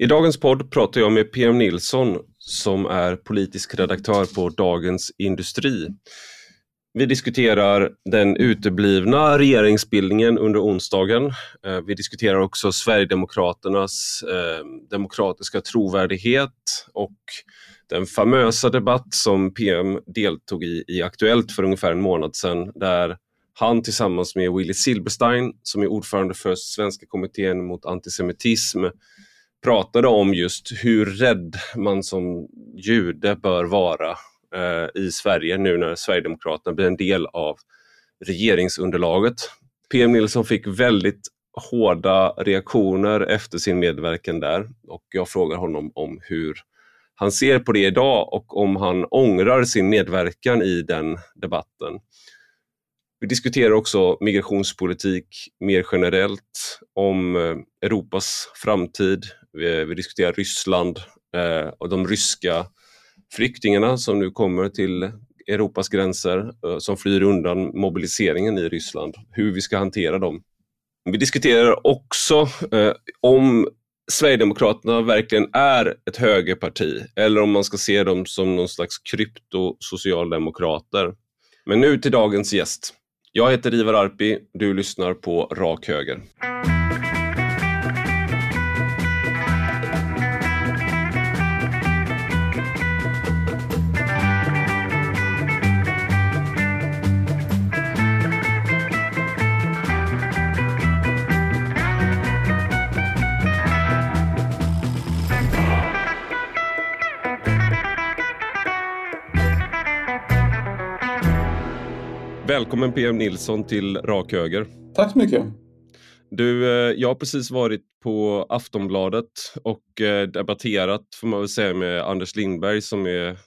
I dagens podd pratar jag med PM Nilsson som är politisk redaktör på Dagens Industri. Vi diskuterar den uteblivna regeringsbildningen under onsdagen. Eh, vi diskuterar också Sverigedemokraternas eh, demokratiska trovärdighet och den famösa debatt som PM deltog i i Aktuellt för ungefär en månad sedan där han tillsammans med Willy Silberstein som är ordförande för Svenska kommittén mot antisemitism pratade om just hur rädd man som jude bör vara eh, i Sverige nu när Sverigedemokraterna blir en del av regeringsunderlaget. PM Nilsson fick väldigt hårda reaktioner efter sin medverkan där och jag frågar honom om hur han ser på det idag och om han ångrar sin medverkan i den debatten. Vi diskuterar också migrationspolitik mer generellt, om eh, Europas framtid. Vi, vi diskuterar Ryssland eh, och de ryska flyktingarna som nu kommer till Europas gränser, eh, som flyr undan mobiliseringen i Ryssland, hur vi ska hantera dem. Vi diskuterar också eh, om Sverigedemokraterna verkligen är ett högerparti eller om man ska se dem som någon slags kryptosocialdemokrater. Men nu till dagens gäst. Jag heter Ivar Arpi, du lyssnar på Rak Höger. Välkommen PM Nilsson till Rak Höger. Tack så mycket. Du, eh, jag har precis varit på Aftonbladet och eh, debatterat, får man väl säga, med Anders Lindberg som är,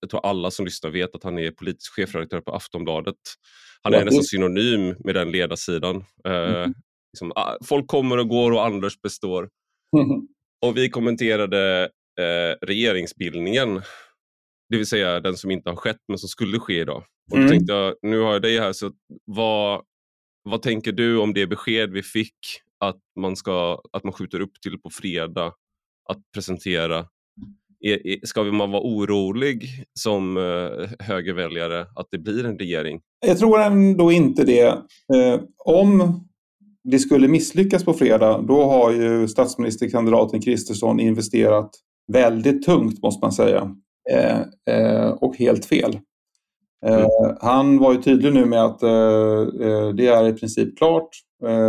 jag tror alla som lyssnar vet att han är politisk chefredaktör på Aftonbladet. Han är ja, nästan synonym med den ledarsidan. Mm. liksom, ah, folk kommer och går och Anders består. Mm. Och vi kommenterade eh, regeringsbildningen, det vill säga den som inte har skett men som skulle ske idag. Och mm. tänkte jag, nu har jag dig här, så vad, vad tänker du om det besked vi fick att man, ska, att man skjuter upp till på fredag att presentera? Ska man vara orolig som eh, högerväljare att det blir en regering? Jag tror ändå inte det. Eh, om det skulle misslyckas på fredag, då har ju statsministerkandidaten Kristersson investerat väldigt tungt, måste man säga. Eh, och helt fel. Mm. Han var ju tydlig nu med att eh, eh, det är i princip klart.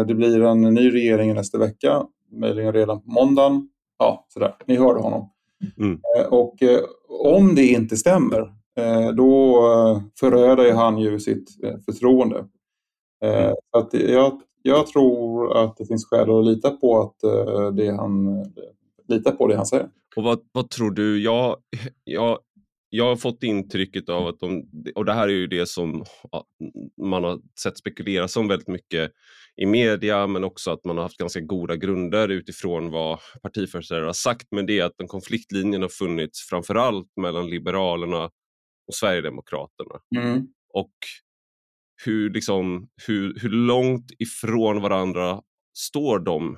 Det blir en ny regering nästa vecka, möjligen redan på måndagen. Ja, sådär. Ni hörde honom. Mm. Och om det inte stämmer, då föröder han ju sitt förtroende. Mm. Att jag, jag tror att det finns skäl att lita på att det han lita på det han säger. Och vad, vad tror du? Jag, jag, jag har fått intrycket av att de, och det här är ju det som man har sett spekuleras om väldigt mycket i media, men också att man har haft ganska goda grunder utifrån vad partiföreträdare har sagt, men det är att en konfliktlinjen har funnits framförallt mellan Liberalerna och Sverigedemokraterna. Mm. Och hur, liksom, hur, hur långt ifrån varandra står de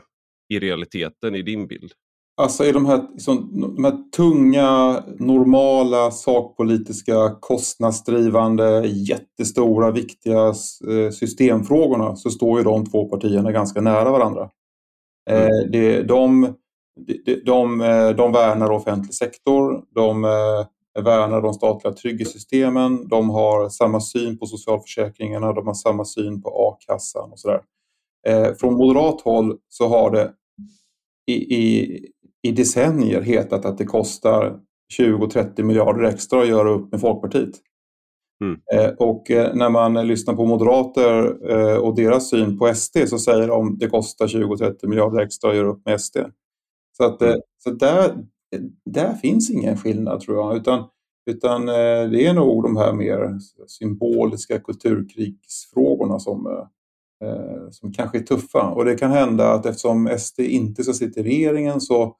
i realiteten i din bild? Alltså i de här, liksom, de här tunga, normala, sakpolitiska, kostnadsdrivande, jättestora, viktiga eh, systemfrågorna så står ju de två partierna ganska nära varandra. Eh, mm. De, de, de, eh, de värnar offentlig sektor, de värnar de statliga trygghetssystemen, de har samma syn på socialförsäkringarna, de har samma syn på a-kassan och sådär. Från moderat håll så har det i, i, i decennier hetat att det kostar 20-30 miljarder extra att göra upp med Folkpartiet. Mm. Eh, och eh, när man lyssnar på moderater eh, och deras syn på SD så säger de att det kostar 20-30 miljarder extra att göra upp med SD. Så, att, mm. så där, där finns ingen skillnad tror jag, utan, utan det är nog de här mer symboliska kulturkrigsfrågorna som, som kanske är tuffa. Och det kan hända att eftersom SD inte ska sitta i regeringen så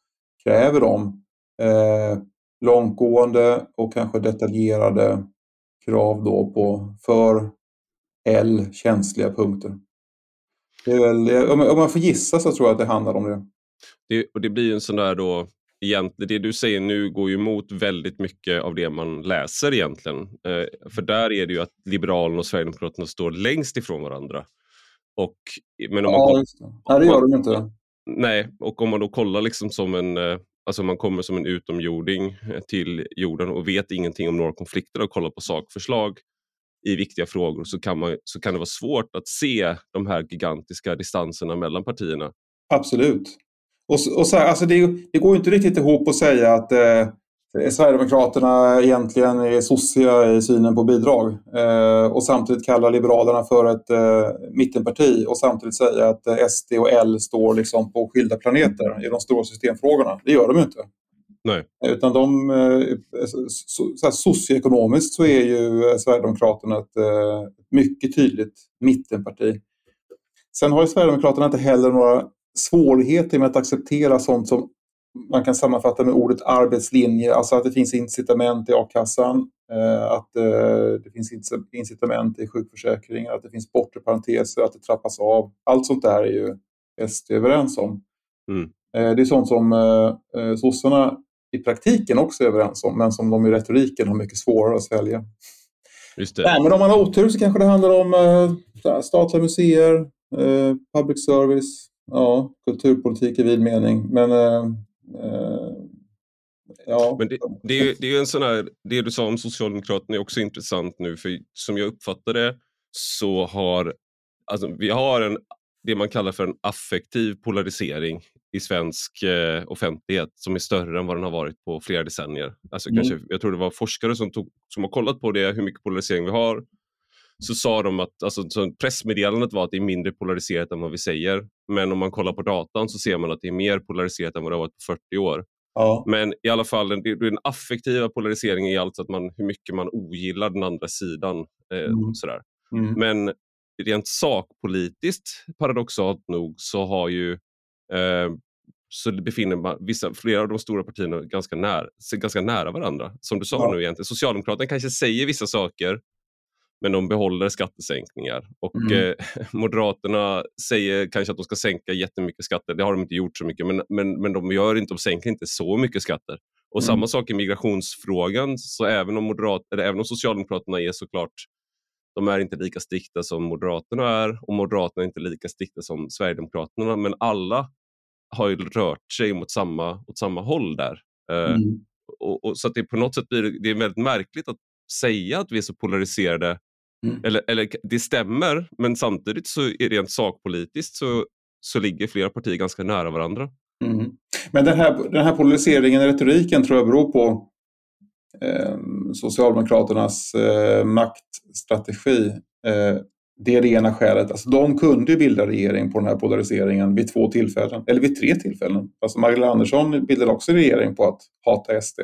kräver de eh, långtgående och kanske detaljerade krav då på för L känsliga punkter. Väl, om man får gissa så tror jag att det handlar om det. Det, och det blir en sån där då, egentligen, det du säger nu går ju emot väldigt mycket av det man läser egentligen. Eh, för där är det ju att Liberalerna och Sverigedemokraterna står längst ifrån varandra. Och, men om ja, man, det. Nej, det gör de inte. Nej, och om man då kollar liksom som en, eh, alltså man kommer som en utomjording eh, till jorden och vet ingenting om några konflikter och kollar på sakförslag i viktiga frågor så kan, man, så kan det vara svårt att se de här gigantiska distanserna mellan partierna. Absolut. Och, och så, alltså det, det går inte riktigt ihop att säga att eh, Sverigedemokraterna egentligen är sossiga i synen på bidrag eh, och samtidigt kalla Liberalerna för ett eh, mittenparti och samtidigt säga att eh, SD och L står liksom på skilda planeter i de stora systemfrågorna. Det gör de inte. Nej. Utan de, så här, socioekonomiskt så är ju Sverigedemokraterna ett mycket tydligt mittenparti. Sen har ju Sverigedemokraterna inte heller några svårigheter med att acceptera sånt som man kan sammanfatta med ordet arbetslinje, alltså att det finns incitament i a-kassan, eh, att eh, det finns incitament i sjukförsäkringen, att det finns bortre parenteser, att det trappas av. Allt sånt där är ju SD överens om. Mm. Eh, det är sånt som sossarna i praktiken också är överens om, men som de i retoriken har mycket svårare att svälja. Just det. Nej, men om man har otur så kanske det handlar om statliga museer, public service, ja, kulturpolitik i vid mening. Men Eh, ja. Men det, det, är, det är en sån här, det du sa om Socialdemokraterna är också intressant nu, för som jag uppfattar det så har alltså, vi har en, det man kallar för en affektiv polarisering i svensk eh, offentlighet som är större än vad den har varit på flera decennier. Alltså, mm. kanske, jag tror det var forskare som, tog, som har kollat på det, hur mycket polarisering vi har. Så sa de att alltså, så pressmeddelandet var att det är mindre polariserat än vad vi säger. Men om man kollar på datan så ser man att det är mer polariserat än vad det har varit på 40 år. Ja. Men i alla fall, den, den affektiva polariseringen är alltså att man, hur mycket man ogillar den andra sidan. Eh, mm. sådär. Mm. Men rent sakpolitiskt, paradoxalt nog, så har ju eh, så befinner man, vissa, flera av de stora partierna ganska nära, ganska nära varandra. Som du sa ja. nu egentligen. Socialdemokraterna kanske säger vissa saker men de behåller skattesänkningar. Och mm. eh, Moderaterna säger kanske att de ska sänka jättemycket skatter. Det har de inte gjort så mycket, men, men, men de, gör inte, de sänker inte så mycket skatter. Och mm. samma sak i migrationsfrågan, så även om, Moderat, eller även om Socialdemokraterna är såklart de är inte lika strikta som Moderaterna är och Moderaterna är inte lika strikta som Sverigedemokraterna, men alla har ju rört sig mot samma, åt samma håll där. Eh, mm. och, och, så det på något sätt blir det är väldigt märkligt att säga att vi är så polariserade Mm. Eller, eller det stämmer, men samtidigt så är rent sakpolitiskt så, så ligger flera partier ganska nära varandra. Mm. Men den här, den här polariseringen i retoriken tror jag beror på eh, Socialdemokraternas eh, maktstrategi. Eh, det är det ena skälet. Alltså, de kunde bilda regering på den här polariseringen vid två tillfällen, eller vid tre tillfällen. Alltså, Magdalena Andersson bildade också regering på att hata SD.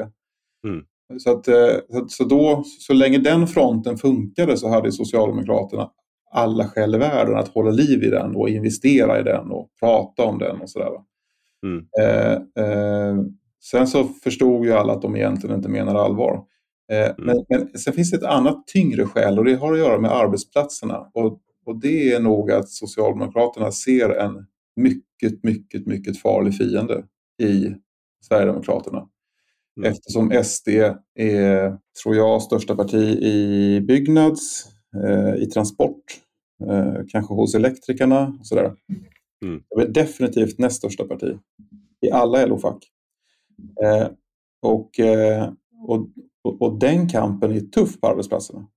Mm. Så, att, eh, så, då, så länge den fronten funkade så hade Socialdemokraterna alla skäl i världen att hålla liv i den och investera i den och prata om den och sådär. Mm. Eh, eh, sen så förstod ju alla att de egentligen inte menar allvar. Eh, mm. men, men sen finns det ett annat tyngre skäl och det har att göra med arbetsplatserna. Och, och det är nog att Socialdemokraterna ser en mycket, mycket, mycket farlig fiende i Sverigedemokraterna. Mm. Eftersom SD är, tror jag, största parti i Byggnads, eh, i Transport, eh, kanske hos Elektrikerna och sådär. Mm. Det är definitivt näst största parti i alla LO-fack. Eh, och, eh, och, och, och, den kampen är tuff på arbetsplatserna.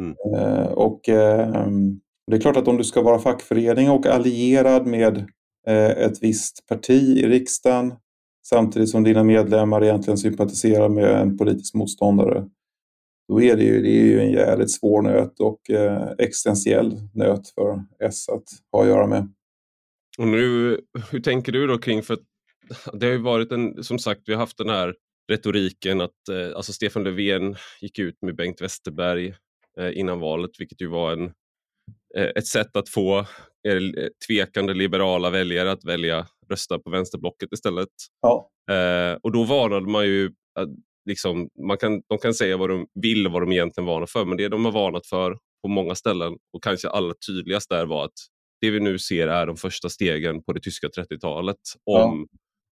Mm. Eh, och eh, det är klart att om du ska vara fackförening och allierad med ett visst parti i riksdagen samtidigt som dina medlemmar egentligen sympatiserar med en politisk motståndare. Då är det ju, det är ju en jävligt svår nöt och eh, existentiell nöt för S att ha att göra med. Och nu, hur tänker du då kring, för det har ju varit en, som sagt, vi har haft den här retoriken att eh, alltså Stefan Löfven gick ut med Bengt Westerberg eh, innan valet, vilket ju var en, eh, ett sätt att få eh, tvekande liberala väljare att välja rösta på vänsterblocket istället. Ja. Eh, och då varnade man ju, att, liksom, man kan, de kan säga vad de vill, vad de egentligen varnar för, men det de har varnat för på många ställen och kanske allra tydligast där var att det vi nu ser är de första stegen på det tyska 30-talet om,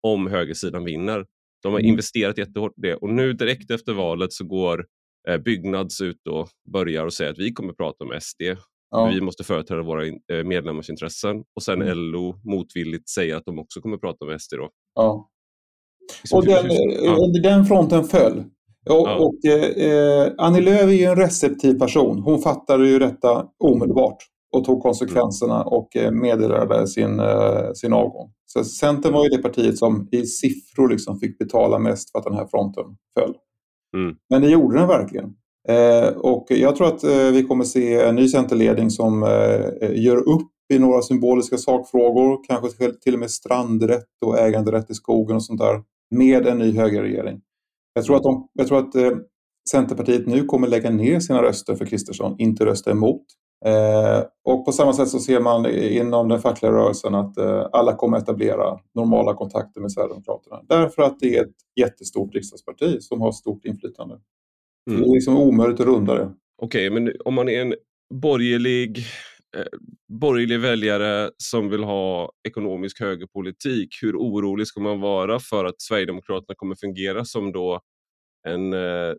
om högersidan vinner. De har Mm. investerat jättehårt i det och nu direkt efter valet så går eh, Byggnads ut och börjar och säger att vi kommer prata om SD. Ja. Vi måste företräda våra in- eh, medlemmars intressen. Och sen Mm. LO motvilligt säger att de också kommer prata om SD. Då. Ja. Liksom, Och hur- den, eh, den fronten föll. Och, Ja. och, eh, Annie Lööf är ju en receptiv person. Hon fattade ju detta omedelbart och tog konsekvenserna och eh, meddelade sin, eh, sin avgång. Så Centern var ju det partiet som i siffror liksom fick betala mest för att den här fronten föll. Mm. Men det gjorde den verkligen. Eh, och jag tror att eh, vi kommer se en ny Centerledning som eh, gör upp i några symboliska sakfrågor, kanske till- och med strandrätt och äganderätt i skogen och sånt där, med en ny högerregering. Jag tror att, de, jag tror att Centerpartiet nu kommer lägga ner sina röster för Kristersson, inte rösta emot. Eh, och på samma sätt så ser man inom den fackliga rörelsen att eh, alla kommer etablera normala kontakter med Sverigedemokraterna. Därför att det är ett jättestort riksdagsparti som har stort inflytande. Mm. Det är liksom omöjligt att runda det. Okej, men om man är en borgerlig, eh, borgerlig väljare som vill ha ekonomisk högerpolitik, hur orolig ska man vara för att Sverigedemokraterna kommer fungera som då en, eh,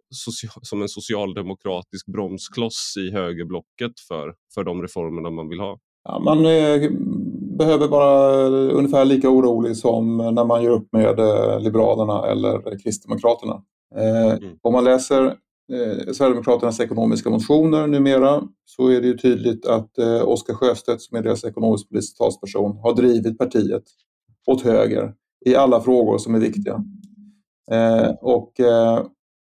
som en socialdemokratisk bromskloss i högerblocket för, för de reformerna man vill ha? Ja, man eh, behöver vara ungefär lika orolig som när man gör upp med eh, Liberalerna eller Kristdemokraterna. Eh, Mm. Om man läser eh, Sverigedemokraternas ekonomiska motioner numera så är det ju tydligt att eh, Oskar Sjöstedt som är deras ekonomisk-politiska talsperson har drivit partiet åt höger i alla frågor som är viktiga. Eh, och eh,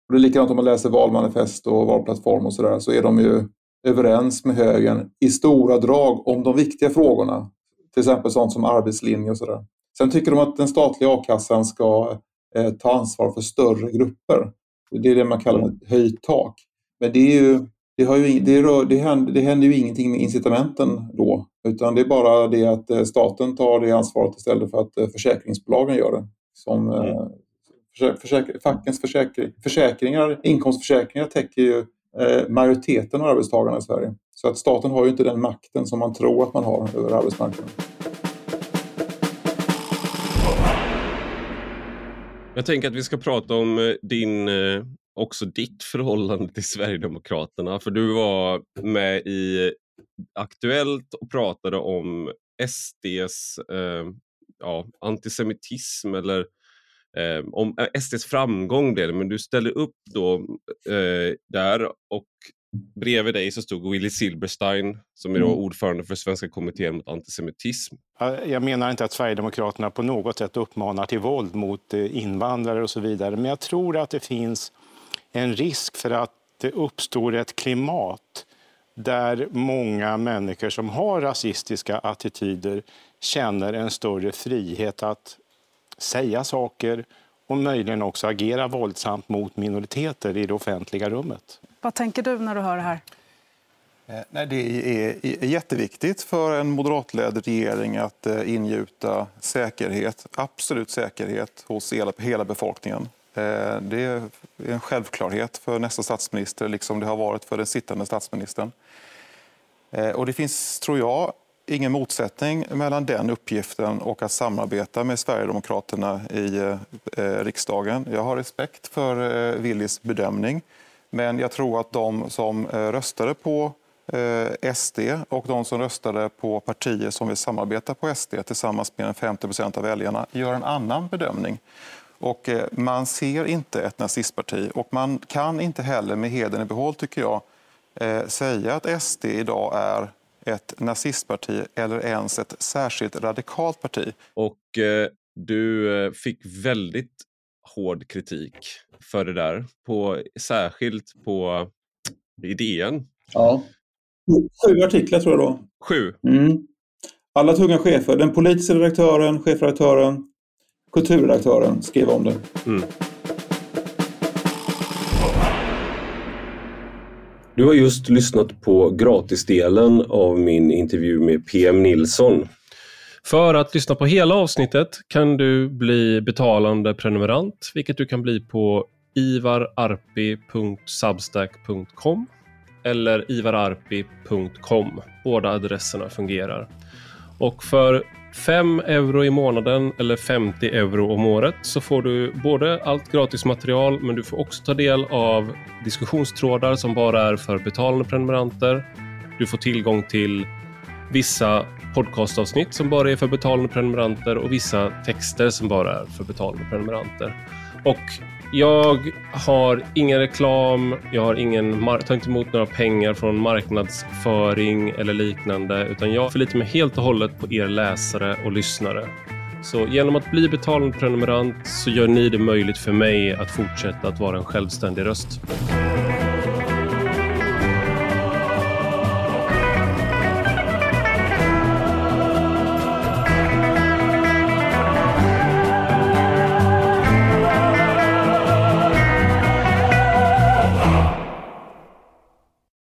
det är likadant om man läser valmanifest och valplattform och sådär så är de ju överens med högern i stora drag om de viktiga frågorna. Till exempel sånt som arbetslinje och sådär. Sen tycker de att den statliga a-kassan ska eh, ta ansvar för större grupper. Det är det man kallar ett höjt tak. Men det, är ju, det, har ju, det, rör, det, händer, det händer ju ingenting med incitamenten då. Utan det är bara det att eh, staten tar det ansvaret istället för att eh, försäkringsbolagen gör det. Som, eh, Mm. försäk, försäk, fackens försäkring, försäkringar, inkomstförsäkringar täcker ju majoriteten av arbetstagarna i Sverige. Så att staten har ju inte den makten som man tror att man har över arbetsmarknaden. Jag tänker att vi ska prata om eh, din, eh, också ditt förhållande till Sverigedemokraterna. För du var med i Aktuellt och pratade om SDs eh, ja, antisemitism eller eh, om eh, SDs framgång. Blev det, men du ställde upp då eh, där och bredvid dig så stod Willy Silberstein som är Mm. ordförande för Svenska kommittén mot antisemitism. Ja, Jag menar inte att Sverigedemokraterna på något sätt uppmanar till våld mot eh, invandrare och så vidare. Men jag tror att det finns en risk för att det uppstår ett klimat där många människor som har rasistiska attityder känner en större frihet att säga saker och möjligen också agera våldsamt mot minoriteter i det offentliga rummet. Vad tänker du när du hör det här? Eh, nej, det är jätteviktigt för en moderatledd regering att eh, ingjuta säkerhet, absolut säkerhet hos hela, befolkningen. Eh, det är en självklarhet för nästa statsminister, liksom det har varit för den sittande statsministern. Och det finns, tror jag, ingen motsättning mellan den uppgiften och att samarbeta med Sverigedemokraterna i riksdagen. Jag har respekt för Willys bedömning. Men jag tror att de som eh, röstade på eh, SD och de som röstade på partier som vill samarbeta på SD tillsammans med 50 procent av väljarna gör en annan bedömning. Och eh, man ser inte ett nazistparti och man kan inte heller med heden i behåll tycker jag säga att SD idag är ett nazistparti eller ens ett särskilt radikalt parti. Och eh, du fick väldigt hård kritik för det där, på, särskilt på idén. Ja. Sju artiklar tror jag då. Sju. Mm. Alla tunga chefer. Den politiska redaktören, chefredaktören, kulturredaktören skrev om det. Mm. Du har just lyssnat på gratisdelen av min intervju med PM Nilsson. För att lyssna på hela avsnittet kan du bli betalande prenumerant, vilket du kan bli på ivararpi.substack.com eller ivararpi.com. Båda adresserna fungerar. Och för 5 euro i månaden eller 50 euro om året så får du både allt gratis material men du får också ta del av diskussionstrådar som bara är för betalande prenumeranter. Du får tillgång till vissa podcastavsnitt som bara är för betalande prenumeranter och vissa texter som bara är för betalande prenumeranter. Och jag har ingen reklam, jag har ingen tar inte emot några pengar från marknadsföring eller liknande, utan jag förlitar mig helt och hållet på er läsare och lyssnare. Så genom att bli betalande prenumerant så gör ni det möjligt för mig att fortsätta att vara en självständig röst.